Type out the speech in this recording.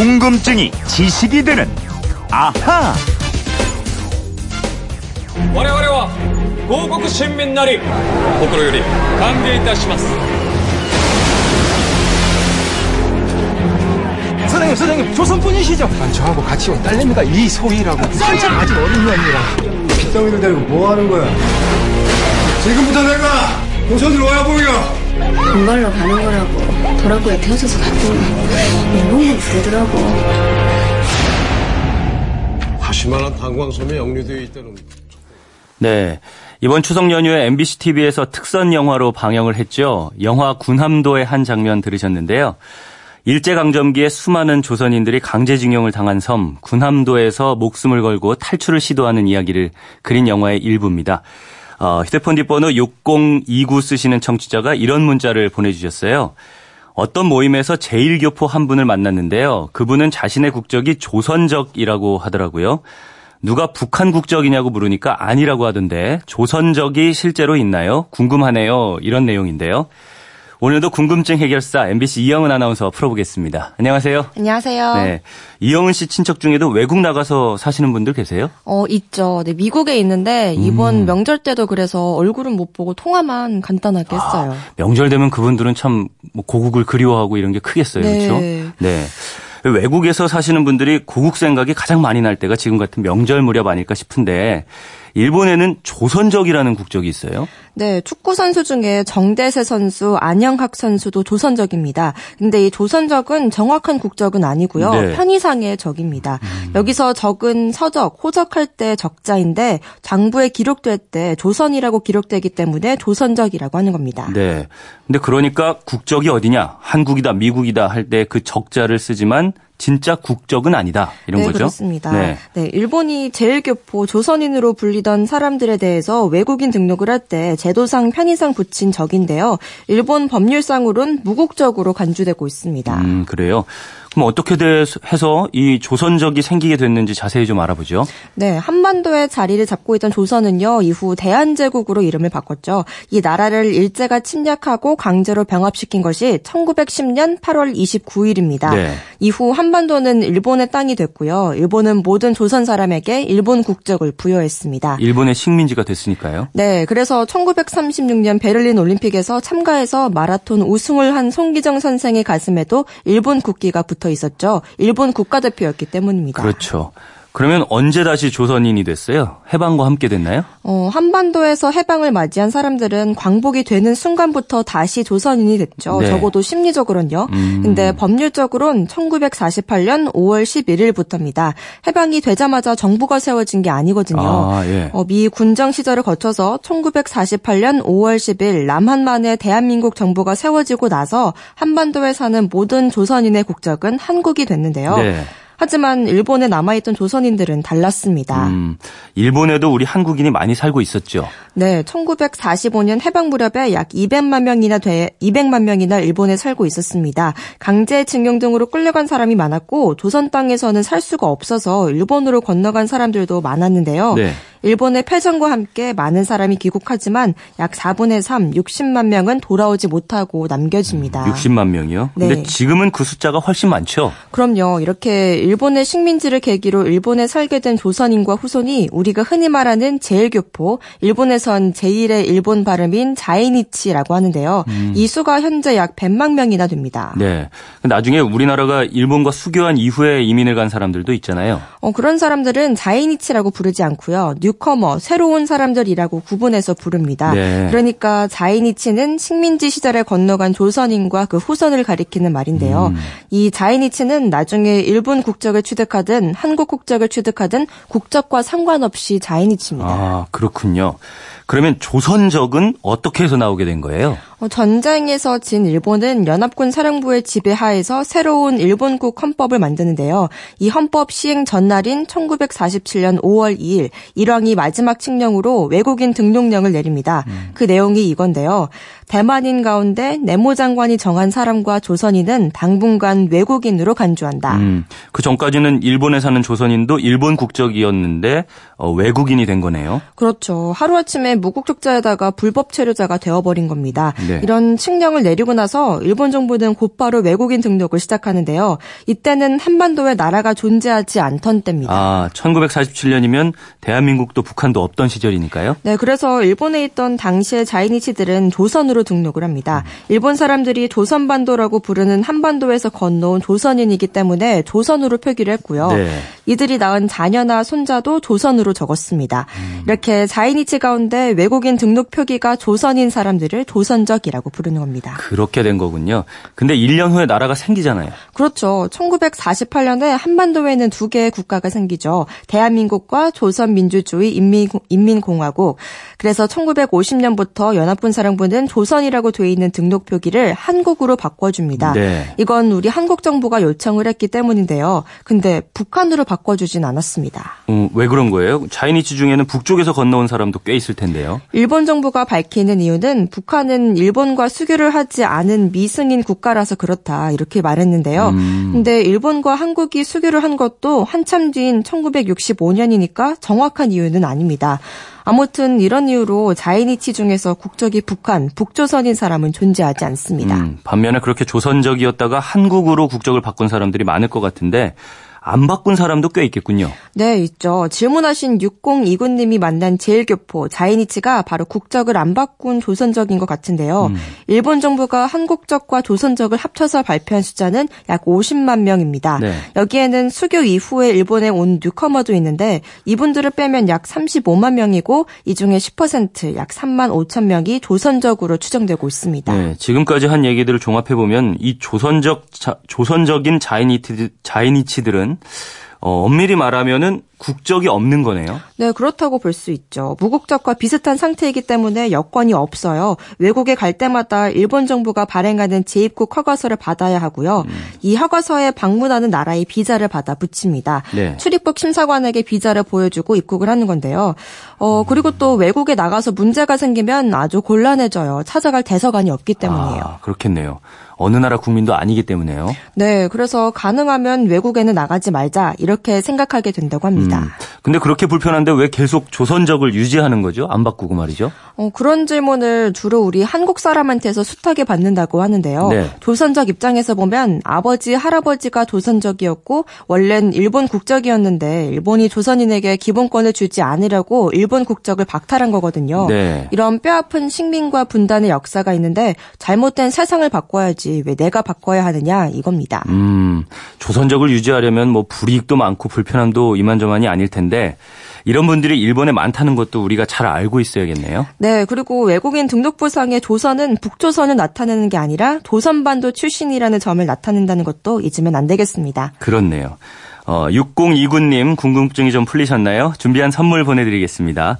궁금증이 지식이 되는 아하. 我々は広告新民なり心より歓迎いたします 사장님, 사장님, 조선분이시죠? 아, 저하고 같이 온 딸내미가 이소희라고. 한참 아직 어린 년이라. 빗덩이를 데리고 뭐 하는 거야? 지금부터 내가 도선으로 와야 보이가. 본발로 가는 거라고 도라구에 태워줘서 갔더니 몽롱 부르더라고 화시만한 탄광섬에 역류되어 있다는 네. 이번 추석 연휴에 MBC TV에서 특선 영화로 방영을 했죠. 영화 군함도의 한 장면 들으셨는데요. 일제강점기에 수많은 조선인들이 강제징용을 당한 섬 군함도에서 목숨을 걸고 탈출을 시도하는 이야기를 그린 영화의 일부입니다. 어, 휴대폰 뒷번호 6029 쓰시는 청취자가 이런 문자를 보내주셨어요. 어떤 모임에서 제일교포 한 분을 만났는데요. 그분은 자신의 국적이 조선적이라고 하더라고요. 누가 북한 국적이냐고 물으니까 아니라고 하던데 조선적이 실제로 있나요? 궁금하네요. 이런 내용인데요. 오늘도 궁금증 해결사 MBC 이영은 아나운서 풀어보겠습니다. 안녕하세요. 안녕하세요. 네. 이영은 씨 친척 중에도 외국 나가서 사시는 분들 계세요? 어, 있죠. 네, 미국에 있는데 이번 명절 때도 그래서 얼굴은 못 보고 통화만 간단하게 했어요. 명절 되면 그분들은 참뭐 고국을 그리워하고 이런 게 크겠어요. 네. 그렇죠? 네. 외국에서 사시는 분들이 고국 생각이 가장 많이 날 때가 지금 같은 명절 무렵 아닐까 싶은데 일본에는 조선적이라는 국적이 있어요. 네, 축구 선수 중에 정대세 선수, 안영학 선수도 조선적입니다. 근데 이 조선적은 정확한 국적은 아니고요. 네. 편의상의 적입니다. 여기서 적은 서적, 호적할 때 적자인데 장부에 기록될 때 조선이라고 기록되기 때문에 조선적이라고 하는 겁니다. 네. 근데 그러니까 국적이 어디냐? 한국이다, 미국이다 할 때 그 적자를 쓰지만 진짜 국적은 아니다. 이런 네, 거죠. 그렇습니다. 네. 네, 일본이 제일교포 조선인으로 불리던 사람들에 대해서 외국인 등록을 할 때 제도상 편의상 붙인 적인데요. 일본 법률상으로는 무국적으로 간주되고 있습니다. 음, 그래요. 그럼 어떻게 돼- 해서 이 조선적이 생기게 됐는지 자세히 좀 알아보죠. 네, 한반도에 자리를 잡고 있던 조선은요, 이후 대한제국으로 이름을 바꿨죠. 이 나라를 일제가 침략하고 강제로 병합시킨 것이 1910년 8월 29일입니다. 네. 이후 한반도는 일본의 땅이 됐고요. 일본은 모든 조선 사람에게 일본 국적을 부여했습니다. 일본의 식민지가 됐으니까요. 네, 그래서 1936년 베를린 올림픽에서 참가해서 마라톤 우승을 한 송기정 선생의 가슴에도 일본 국기가 붙어 있었죠. 일본 국가대표였기 때문입니다. 그렇죠. 그러면 언제 다시 조선인이 됐어요? 해방과 함께 됐나요? 어, 한반도에서 해방을 맞이한 사람들은 광복이 되는 순간부터 다시 조선인이 됐죠. 네. 적어도 심리적으로는요. 음. 근데 법률적으로는 1948년 5월 11일부터입니다. 해방이 되자마자 정부가 세워진 게 아니거든요. 아, 예. 어, 미 군정 시절을 거쳐서 1948년 5월 10일 남한만에 대한민국 정부가 세워지고 나서 한반도에 사는 모든 조선인의 국적은 한국이 됐는데요. 네. 하지만 일본에 남아있던 조선인들은 달랐습니다. 음, 일본에도 우리 한국인이 많이 살고 있었죠. 네, 1945년 해방 무렵에 약 200만 명이나 돼 200만 명이나 일본에 살고 있었습니다. 강제 징용 등으로 끌려간 사람이 많았고 조선 땅에서는 살 수가 없어서 일본으로 건너간 사람들도 많았는데요. 네. 일본의 패전과 함께 많은 사람이 귀국하지만 약 4분의 3, 60만 명은 돌아오지 못하고 남겨집니다. 60만 명이요. 근데 네. 지금은 그 숫자가 훨씬 많죠. 그럼요. 이렇게 일본의 식민지를 계기로 일본에 살게 된 조선인과 후손이 우리가 흔히 말하는 제일교포, 일본에선 제1의 일본 발음인 자이니치라고 하는데요. 이 수가 현재 약 100만 명이나 됩니다. 네. 나중에 우리나라가 일본과 수교한 이후에 이민을 간 사람들도 있잖아요. 어, 그런 사람들은 자이니치라고 부르지 않고요. 뉴커머, 새로운 사람들이라고 구분해서 부릅니다. 네. 그러니까 자이니치는 식민지 시절에 건너간 조선인과 그 후손을 가리키는 말인데요. 음. 이 자이니치는 나중에 일본 국적을 취득하든 한국 국적을 취득하든 국적과 상관없이 자이니치입니다. 아, 그렇군요. 그러면 조선적은 어떻게 해서 나오게 된 거예요? 어, 전쟁에서 진 일본은 연합군 사령부의 지배하에서 새로운 일본국 헌법을 만드는데요. 이 헌법 시행 전날인 1947년 5월 2일 일왕이 마지막 칙령으로 외국인 등록령을 내립니다. 그 내용이 이건데요. 대만인 가운데 내무 장관이 정한 사람과 조선인은 당분간 외국인으로 간주한다. 음, 그 전까지는 일본에 사는 조선인도 일본 국적이었는데 어, 외국인이 된 거네요. 그렇죠. 하루아침에 무국적자에다가 불법 체류자가 되어버린 겁니다. 네. 이런 칙령을 내리고 나서 일본 정부는 곧바로 외국인 등록을 시작하는데요. 이때는 한반도에 나라가 존재하지 않던 때입니다. 아, 1947년이면 대한민국도 북한도 없던 시절이니까요. 네, 그래서 일본에 있던 당시의 자이니치들은 조선으로 등록을 합니다. 일본 사람들이 조선반도라고 부르는 한반도에서 건너온 조선인이기 때문에 조선으로 표기를 했고요. 네. 이들이 낳은 자녀나 손자도 조선으로 적었습니다. 이렇게 자이니치 가운데 외국인 등록 표기가 조선인 사람들을 조선적이라고 부르는 겁니다. 그렇게 된 거군요. 근데 1년 후에 나라가 생기잖아요. 그렇죠. 1948년에 한반도에는 두 개의 국가가 생기죠. 대한민국과 조선민주주의 인민, 인민 공화국. 그래서 1950년부터 연합군 사령부는 조선이라고 돼 있는 등록 표기를 한국으로 바꿔줍니다. 네. 이건 우리 한국 정부가 요청을 했기 때문인데요. 근데 북한으로 바꿔주진 않았습니다. 음, 왜 그런 거예요? 자이니치 중에는 북쪽에서 건너온 사람도 꽤 있을 텐데 요. 일본 정부가 밝히는 이유는 북한은 일본과 수교를 하지 않은 미승인 국가라서 그렇다 이렇게 말했는데요. 음. 근데 일본과 한국이 수교를 한 것도 한참 뒤인 1965년이니까 정확한 이유는 아닙니다. 아무튼 이런 이유로 자이니치 중에서 국적이 북한, 북조선인 사람은 존재하지 않습니다. 음, 반면에 그렇게 조선적이었다가 한국으로 국적을 바꾼 사람들이 많을 것 같은데 안 바꾼 사람도 꽤 있겠군요. 네, 있죠. 질문하신 6029님이 만난 제일교포 자이니치가 바로 국적을 안 바꾼 조선적인 것 같은데요. 음. 일본 정부가 한국적과 조선적을 합쳐서 발표한 숫자는 약 50만 명입니다. 네. 여기에는 수교 이후에 일본에 온 뉴커머도 있는데 이분들을 빼면 약 35만 명이고 이 중에 10%약 3만 5천 명이 조선적으로 추정되고 있습니다. 네, 지금까지 한 얘기들을 종합해 보면 이 조선적 자- 조선적인 자이니치 자이니치들은 어, 엄밀히 말하면은 국적이 없는 거네요. 네, 그렇다고 볼 수 있죠. 무국적과 비슷한 상태이기 때문에 여권이 없어요. 외국에 갈 때마다 일본 정부가 발행하는 재입국 허가서를 받아야 하고요. 이 허가서에 방문하는 나라의 비자를 받아 붙입니다. 네. 출입국 심사관에게 비자를 보여주고 입국을 하는 건데요. 어, 그리고 또 외국에 나가서 문제가 생기면 아주 곤란해져요. 찾아갈 대서관이 없기 때문이에요. 아, 그렇겠네요. 어느 나라 국민도 아니기 때문에요. 네, 그래서 가능하면 외국에는 나가지 말자 이렇게 생각하게 된다고 합니다. 음, 근데 그렇게 불편한데 왜 계속 조선적을 유지하는 거죠? 안 바꾸고 말이죠. 어, 그런 질문을 주로 우리 한국 사람한테서 숱하게 받는다고 하는데요. 네. 조선적 입장에서 보면 아버지, 할아버지가 조선적이었고 원래는 일본 국적이었는데 일본이 조선인에게 기본권을 주지 않으려고 일본 국적을 박탈한 거거든요. 네. 이런 뼈아픈 식민과 분단의 역사가 있는데 잘못된 세상을 바꿔야지 왜 내가 바꿔야 하느냐 이겁니다. 음, 조선적을 유지하려면 뭐 불이익도 많고 불편함도 이만저만이 아닐 텐데 이런 분들이 일본에 많다는 것도 우리가 잘 알고 있어야겠네요. 네, 그리고 외국인 등록부상의 조선은 북조선을 나타내는 게 아니라 조선반도 출신이라는 점을 나타낸다는 것도 잊으면 안 되겠습니다. 그렇네요. 어, 6029님 궁금증이 좀 풀리셨나요? 준비한 선물 보내드리겠습니다.